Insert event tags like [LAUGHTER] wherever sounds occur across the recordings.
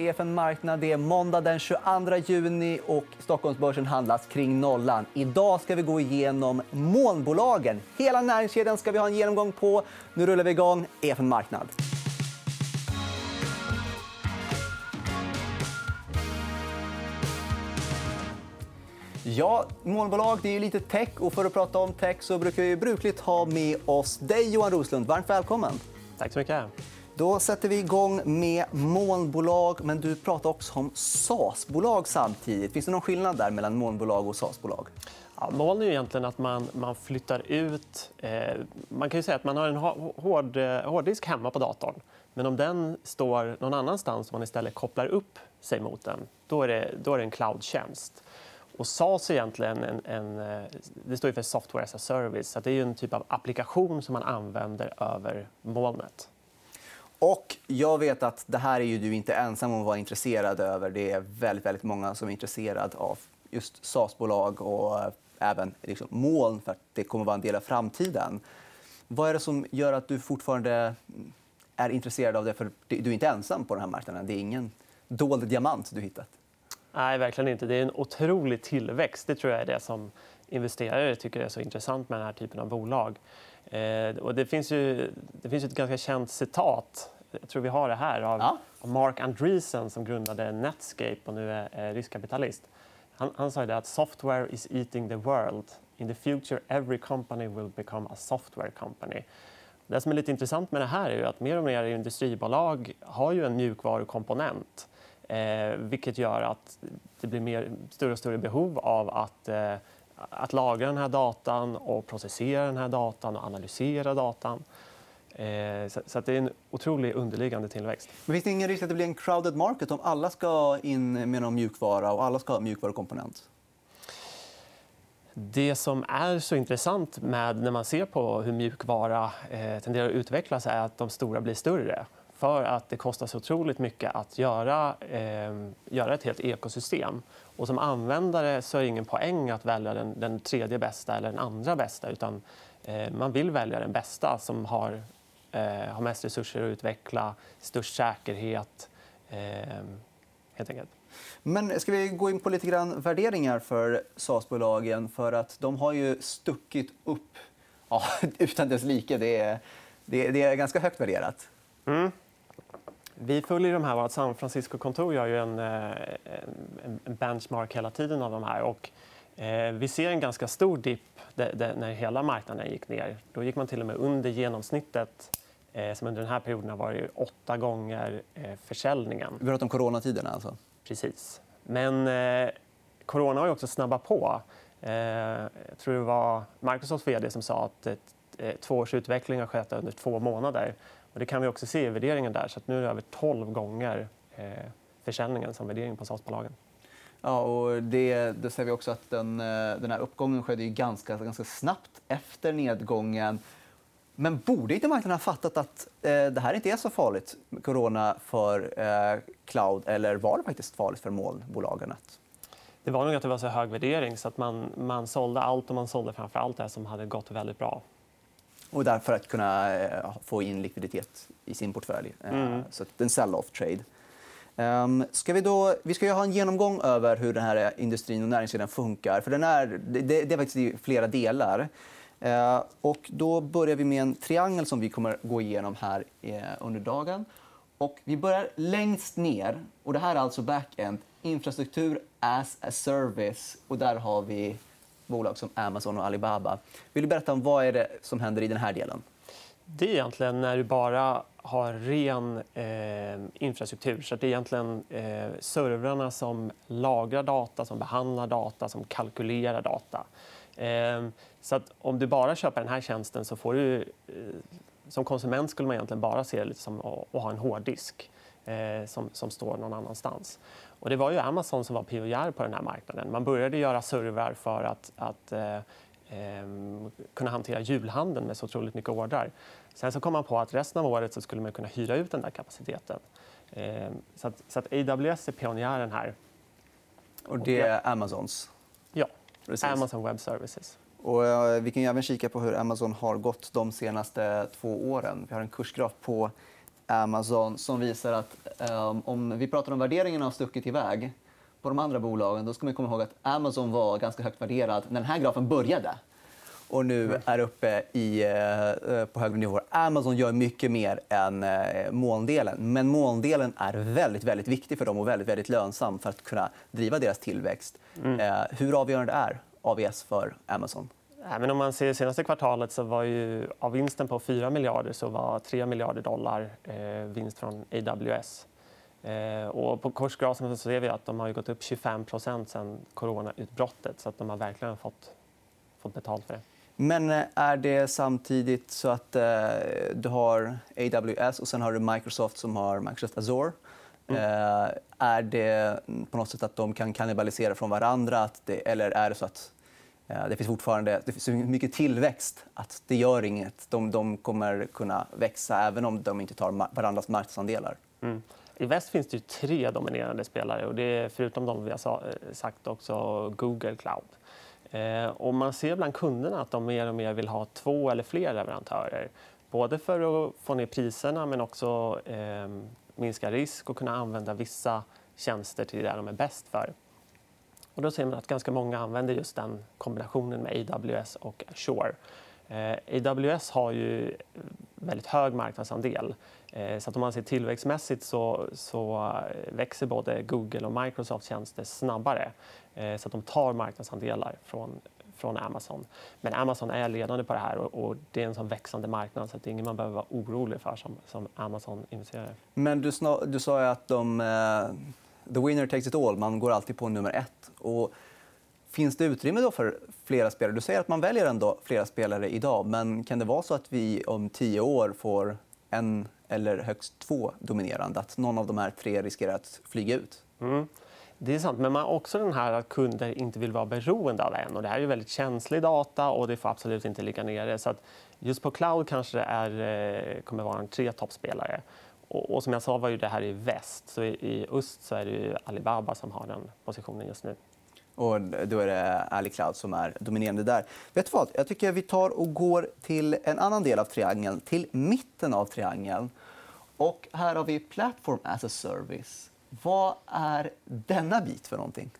EFN Marknad. Det är måndag den 22 juni och Stockholmsbörsen handlas kring nollan. Idag ska vi gå igenom molnbolagen. Hela näringskedjan ska vi ha en genomgång på. Nu rullar vi igång EFN Marknad. Ja, molnbolag det är lite tech. och För att prata om tech så brukar vi brukligt ha med oss dig, Johan Roslund. Varmt välkommen. Tack så mycket. Då sätter vi igång med molnbolag. Men du pratar också om SaaS-bolag samtidigt. Finns det någon skillnad där mellan molnbolag och SaaS-bolag? Ja, moln är egentligen att man, man flyttar ut... Eh, man kan ju säga att man har en hård, eh, hårddisk hemma på datorn. Men om den står någon annanstans och man istället kopplar upp sig mot den då är det, då är det en cloudtjänst. Och SaaS är egentligen en, en, eh, det står för software as a service. Så det är en typ av applikation som man använder över molnet. Och jag vet att det här är ju du inte ensam om att vara intresserad över. Det är väldigt, väldigt många som är intresserade av just SaaS-bolag och eh, även liksom moln för att det kommer att vara en del av framtiden. Vad är det som gör att du fortfarande är intresserad av det? För du är inte ensam på den här marknaden. Det är ingen dold diamant du hittat. Nej, verkligen inte. Det är en otrolig tillväxt. Det tror jag är det som investerare tycker är så intressant med den här typen av bolag. Eh, och det, finns ju, det finns ett ganska känt citat jag tror vi har det här av ja. Mark Andreessen som grundade Netscape och nu är riskkapitalist. Han, han sa det att software is eating the world. In the future every company will become a software company. Det som är lite intressant med det här är att mer och mer industribolag har ju en mjukvarukomponent. Eh, vilket gör att det blir mer, större och större behov av att, eh, att lagra den här datan och processera den här datan och analysera datan. Eh, så det är en otrolig underliggande tillväxt. Men finns det ingen risk att det blir en crowded market om alla ska in med någon mjukvara och alla ska ha mjukvarukomponent? Det som är så intressant med när man ser på hur mjukvara eh, tenderar att utvecklas är att de stora blir större för att det kostar så otroligt mycket att göra, eh, göra ett helt ekosystem. Och som användare så är det ingen poäng att välja den, den tredje bästa eller den andra bästa. utan eh, Man vill välja den bästa som har, eh, har mest resurser att utveckla, störst säkerhet. Eh, helt enkelt. Men ska vi gå in på lite grann värderingar för SAS-bolagen? För att de har ju stuckit upp ja, [LAUGHS] utan dess like. Det är, det är ganska högt värderat. Mm. Vi följer de här. Vårt San Francisco-kontor gör ju en, eh, en benchmark hela tiden av de här. Och, eh, vi ser en ganska stor dipp när hela marknaden gick ner. Då gick man till och med under genomsnittet eh, som under den här perioden har varit åtta gånger försäljningen. Vi pratar om coronatiderna. Alltså. Precis. Men eh, corona har också snabbat på. Eh, jag tror det var Microsofts vd som sa att eh, utveckling har skett under två månader. Och det kan vi också se i värderingen. där. Så nu är det över 12 gånger eh, försäljningen som värdering på SAS-bolagen. Ja, och det, det ser vi också att den, eh, den här uppgången skedde ju ganska, ganska snabbt efter nedgången. Men borde inte marknaden ha fattat att eh, det här inte är så farligt, corona, för eh, cloud? Eller var det faktiskt farligt för molnbolagen? Det var nog att det var så hög värdering så att man, man sålde allt och man sålde framför allt det som hade gått väldigt bra och därför att kunna eh, få in likviditet i sin portfölj. Eh, mm. Så en sell-off trade. Um, ska vi, då, vi ska ha en genomgång över hur den här industrin och näringskedjan funkar. För den är, det, det är faktiskt i flera delar. Uh, och då börjar vi med en triangel som vi kommer gå igenom här uh, under dagen. Och vi börjar längst ner. Och det här är alltså backend. Infrastruktur as a service. Och där har vi bolag som Amazon och Alibaba. Vill du berätta om vad är det som händer i den här delen? Det är egentligen när du bara har ren eh, infrastruktur. Så det är egentligen eh, servrarna som lagrar data, som behandlar data, som kalkylerar data. Eh, så att om du bara köper den här tjänsten så får du... Eh, som konsument skulle man egentligen bara se det som att ha en hårddisk som, som står någon annanstans. Och det var ju Amazon som var pionjär på den här marknaden. Man började göra servrar för att, att eh, eh, kunna hantera julhandeln med så otroligt mycket ordrar. Sen så kom man på att resten av året så skulle man kunna hyra ut den där kapaciteten. Eh, så, att, så att AWS är pionjären här. Och det är Amazons? Ja. Precis. Amazon Web Services. Och, eh, vi kan även kika på hur Amazon har gått de senaste två åren. Vi har en kursgraf på Amazon som visar att um, om vi pratar om värderingen har stuckit iväg på de andra bolagen, då ska man komma ihåg att Amazon var ganska högt värderad när den här grafen började och nu mm. är uppe i, eh, på högre nivåer. Amazon gör mycket mer än eh, molndelen. Men molndelen är väldigt, väldigt viktig för dem och väldigt, väldigt lönsam för att kunna driva deras tillväxt. Mm. Eh, hur avgörande är AVS för Amazon? Ja, men om man ser senaste kvartalet så var ju av vinsten på 4 miljarder så var 3 miljarder dollar eh, vinst från AWS. Eh, och på korsgrafen så ser vi att de har gått upp 25% sen coronautbrottet så att de har verkligen fått, fått betalt för det. Men eh, är det samtidigt så att eh, du har AWS och sen har du Microsoft som har Microsoft Azure? Mm. Eh, är det på något sätt att de kan kannibalisera från varandra? Det, eller är det så att Eh, det finns fortfarande det finns så mycket tillväxt att det gör inget? De, de kommer kunna växa även om de inte tar varandras marknadsandelar? Mm. I väst finns det tre dominerande spelare. och det är Förutom de vi har eh, sagt också Google Cloud. Eh, och man ser bland kunderna att de mer och mer vill ha två eller fler leverantörer. Både för att få ner priserna men också eh, minska risk och kunna använda vissa tjänster till det de är bäst för. Och då ser man att ganska många använder just den kombinationen med AWS och Azure. Eh, AWS har ju eh, väldigt hög marknadsandel. Eh, så att om man ser tillväxtmässigt så, så eh, växer både Google och Microsoft tjänster snabbare. Eh, så att de tar marknadsandelar från, från Amazon. Men Amazon är ledande på det här och, och det är en sån växande marknad så att det är inget man behöver vara orolig för som, som Amazon-investerare. Men du, du sa ju att de, uh, the winner takes it all. Man går alltid på nummer ett. Och finns det utrymme då för flera spelare? Du säger att man väljer ändå flera spelare idag. Men kan det vara så att vi om tio år får en eller högst två dominerande? Att någon av de här tre riskerar att flyga ut? Mm. Det är sant, men man har också den här att kunder inte vill vara beroende av en. Och det här är väldigt känslig data och det får absolut inte ligga nere. Så att just på cloud kanske det är, eh, kommer vara en tre toppspelare. Och, och, som jag sa var ju det här i väst. Så i, i öst så är det Alibaba som har den positionen just nu. Och då är det AliCloud som är dominerande där. Vet du vad? Jag tycker vi tar och går till en annan del av triangeln, till mitten av triangeln. Och här har vi Platform as a Service. Vad är denna bit för någonting?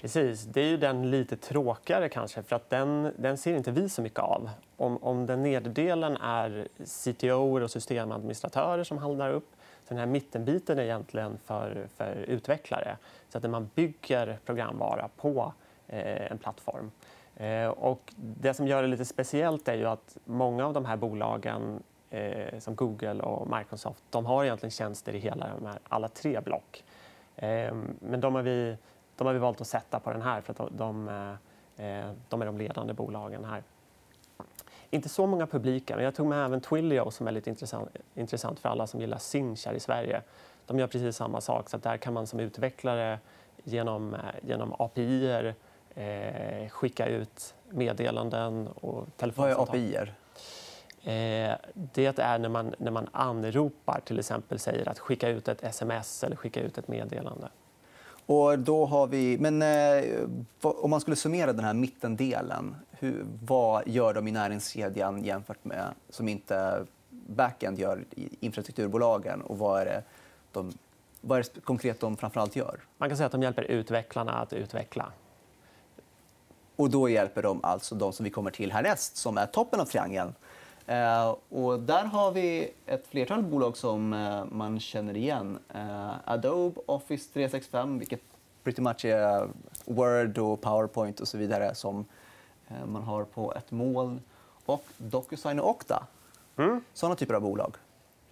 Precis. Det är ju den lite tråkigare kanske, för att den, den ser inte vi så mycket av. Om, om den nederdelen är CTO och systemadministratörer som handlar upp så den här mittenbiten är egentligen för, för utvecklare. Så att man bygger programvara på eh, en plattform. Eh, och det som gör det lite speciellt är ju att många av de här bolagen eh, som Google och Microsoft, de har egentligen tjänster i hela de här, alla tre block. Eh, men de har, vi, de har vi valt att sätta på den här för att de, de, eh, är de ledande bolagen här. Inte så många publika, men jag tog med även Twilio som är lite intressant, intressant för alla som gillar Sinch här i Sverige. De gör precis samma sak, så där kan man som utvecklare genom, eh, genom API eh, skicka ut meddelanden och telefonsamtal. Vad är API? Eh, det är när man, när man anropar, till exempel säger att skicka ut ett sms eller skicka ut ett meddelande. Och då har vi, men eh, om man skulle summera den här mittendelen, hur, vad gör de i näringskedjan jämfört med som inte backend gör i infrastrukturbolagen? Och vad är det, de, vad är det konkret de framförallt gör? Man kan säga att de hjälper utvecklarna att utveckla. Och då hjälper de alltså de som vi kommer till härnäst, som är toppen av triangeln, och där har vi ett flertal bolag som eh, man känner igen. Eh, Adobe, Office 365, vilket pretty much är Word och Powerpoint och så vidare som man har på ett moln. Och Docusign och Okta. Mm. Såna typer av bolag.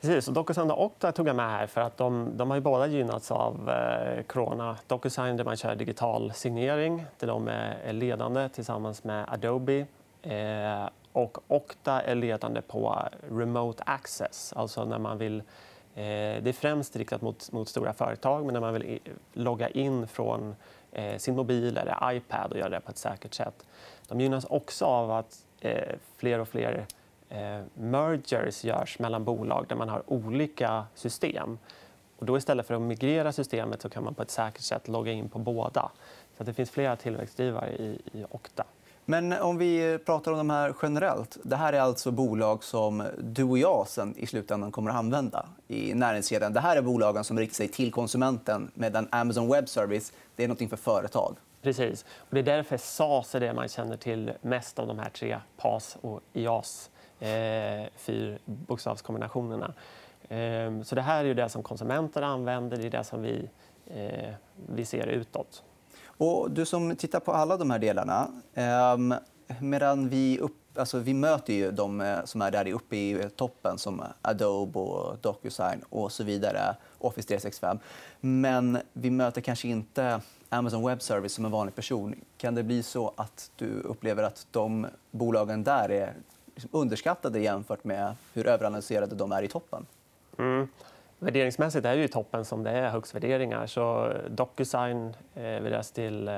Precis. Och Docusign och Okta tog jag med här för att de, de har båda gynnats av eh, corona. Docusign där man kör digital signering, där de är ledande tillsammans med Adobe. Eh, och Okta är ledande på remote access, alltså när man vill eh, det är främst riktat mot, mot, stora företag, men när man vill logga in från eh, sin mobil eller iPad och göra det på ett säkert sätt. De gynnas också av att eh, fler och fler eh, mergers görs mellan bolag där man har olika system. Och då istället för att migrera systemet så kan man på ett säkert sätt logga in på båda. Så det finns flera tillväxtdrivare i, i Okta. Men om vi pratar om de här generellt. Det här är alltså bolag som du och jag sen i slutändan kommer att använda i näringskedjan. Det här är bolagen som riktar sig till konsumenten medan Amazon Web Service det är något för företag. Precis. Och det är därför SAS är det man känner till mest av de här tre PAS och IAS, eh, fyrbokstavskombinationerna. Eh, så det här är det som konsumenter använder, det är det som vi, eh, vi ser utåt. Och du som tittar på alla de här delarna... Ehm, medan vi, upp, alltså vi möter ju de eh, som är där uppe i eh, toppen som Adobe, och Docusign och så vidare. Office 365. Men vi möter kanske inte Amazon Web Service som en vanlig person. Kan det bli så att du upplever att de bolagen där är liksom, underskattade jämfört med hur överanalyserade de är i toppen? Mm. Värderingsmässigt är det i toppen som det är högst värderingar. Så Docusign eh, värderas till eh,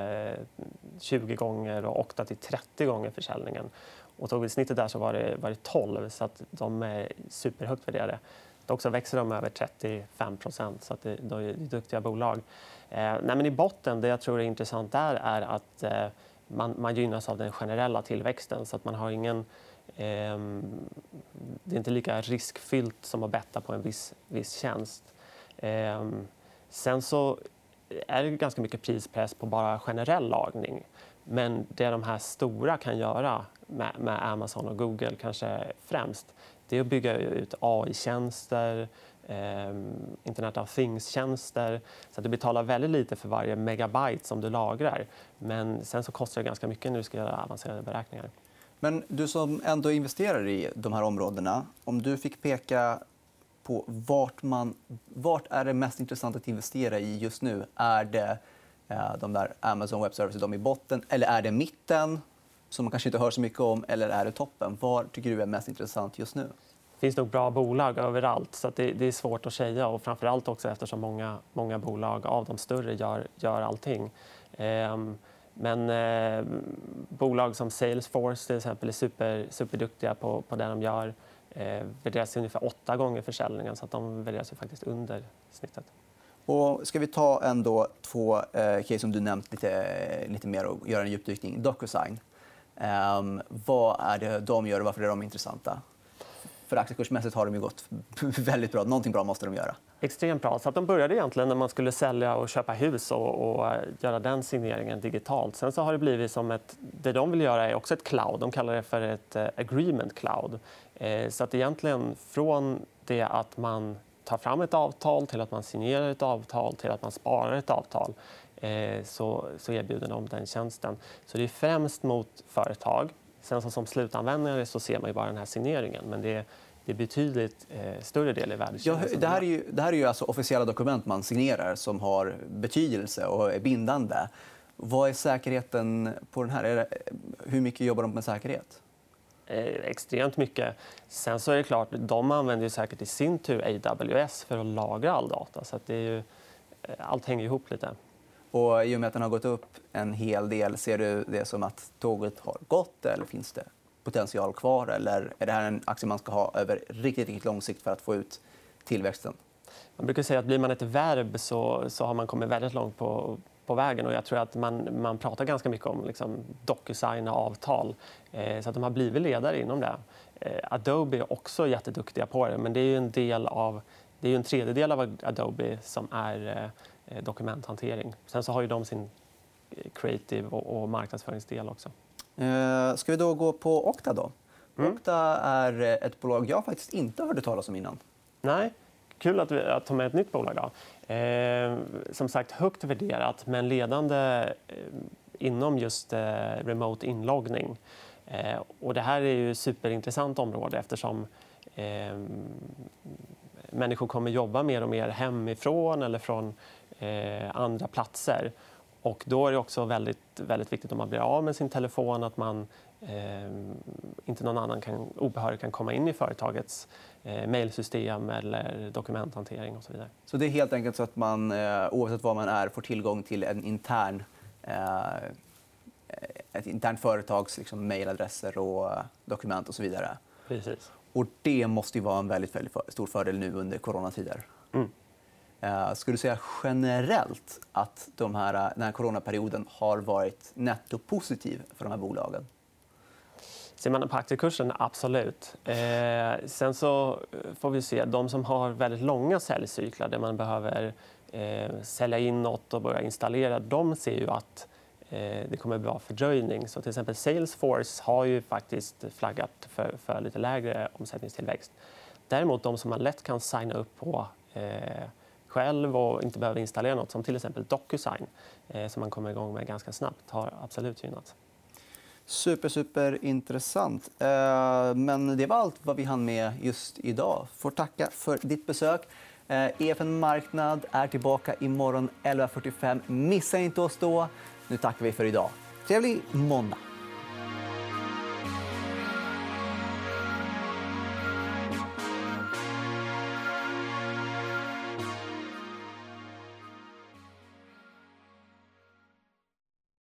20 gånger och Octa till 30 gånger försäljningen. Och tog vi snittet där så var det, var det 12, så att de är superhögt värderade. Dock så växer de över 35% så att det, de är duktiga bolag. Eh, nej, men I botten, det jag tror är intressant där är att eh, man, man gynnas av den generella tillväxten. så att man har ingen Ehm, det är inte lika riskfyllt som att betta på en viss, viss tjänst. Ehm, sen så är det ganska mycket prispress på bara generell lagning. Men det de här stora kan göra med, med Amazon och Google kanske främst det är att bygga ut AI-tjänster, eh, Internet of Things-tjänster. Så att du betalar väldigt lite för varje megabyte som du lagrar. Men sen så kostar det ganska mycket när du ska göra avancerade beräkningar. Men du som ändå investerar i de här områdena, om du fick peka på vart, man, vart är det mest intressant att investera i just nu? Är det eh, de där Amazon Web Services de i botten eller är det mitten, som man kanske inte hör så mycket om, eller är det toppen? Var tycker du är mest intressant just nu? Det finns nog bra bolag överallt. så det, det, är svårt att säga. Och framförallt också eftersom många, många bolag av de större gör, gör allting. Ehm, men eh, bolag som Salesforce till exempel är super, superduktiga på, på det de gör. Eh, värderas ungefär åtta gånger försäljningen, så att de värderas ju faktiskt under snittet. Och ska vi ta ändå två eh, case som du nämnt lite, lite mer och göra en djupdykning? Docusign. Eh, vad är det de gör och varför är de intressanta? För aktiekursmässigt har de ju gått [LAUGHS] väldigt bra. Någonting bra måste de göra. Extremt bra. Så att de började egentligen när man skulle sälja och köpa hus och, och eh, göra den signeringen digitalt. Sen så har det blivit som ett... Det de vill göra är också ett cloud. De kallar det för ett eh, agreement cloud. Eh, så att egentligen från det att man tar fram ett avtal till att man signerar ett avtal till att man sparar ett avtal eh, så, så erbjuder de den tjänsten. Så det är främst mot företag. Sen så som slutanvändare så ser man ju bara den här signeringen. Men det är, det är betydligt eh, större del i värdekedjan. Ja, det, här är ju, det här är ju alltså officiella dokument man signerar som har betydelse och är bindande. Vad är säkerheten på den här? Det, hur mycket jobbar de med säkerhet? Eh, extremt mycket. Sen så är det klart, de använder ju säkert i sin tur AWS för att lagra all data. Så det är ju, eh, allt hänger ihop lite. Och I och med att den har gått upp en hel del, ser du det som att tåget har gått eller finns det potential kvar? Eller är det här en aktie man ska ha över riktigt, riktigt lång sikt för att få ut tillväxten? Man brukar säga att blir man ett verb så, så har man kommit väldigt långt på, på vägen. Och jag tror att man, man pratar ganska mycket om liksom, Docusign och avtal. Eh, så att de har blivit ledare inom det. Eh, Adobe är också jätteduktiga på det, men det är en del av det är en tredjedel av Adobe som är eh, dokumenthantering. Sen så har ju de sin eh, creative och, och marknadsföringsdel också. Eh, ska vi då gå på Okta? Då? Mm. Okta är ett bolag jag faktiskt inte hörde talas om innan. Nej, kul att, vi, att ta med ett nytt bolag. Då. Eh, som sagt, högt värderat, men ledande eh, inom just eh, remote inloggning. Eh, och det här är ju ett superintressant område eftersom eh, människor kommer jobba mer och mer hemifrån eller från andra platser. Och då är det också väldigt, väldigt viktigt om man blir av med sin telefon att man eh, inte någon annan kan, obehörig kan komma in i företagets eh, mejlsystem eller dokumenthantering och så vidare. Så det är helt enkelt så att man eh, oavsett var man är får tillgång till en intern eh, ett internt företags liksom, mejladresser och dokument och så vidare. Precis. Och det måste ju vara en väldigt, väldigt stor fördel nu under coronatider. Mm eh, skulle du säga generellt att de här, eh, den här coronaperioden har varit nettopositiv för de här bolagen? Ser man på aktiekursen, absolut. Eh, sen så eh, får vi se. De som har väldigt långa säljcyklar där man behöver eh, sälja in nåt och börja installera, de ser ju att eh, det kommer att bli fördröjning. Så till exempel Salesforce har ju faktiskt flaggat för, för lite lägre omsättningstillväxt. Däremot de som man lätt kan signa upp på eh, själv och inte behöver installera nåt som till exempel Docusign, eh, som man kommer igång med ganska snabbt, har absolut gynnats. Super, super intressant. Eh, men det var allt vad vi hann med just idag. Får tacka för ditt besök. Eh, EFN Marknad är tillbaka imorgon 11.45. Missa inte oss då. Nu tackar vi för idag. Trevlig måndag.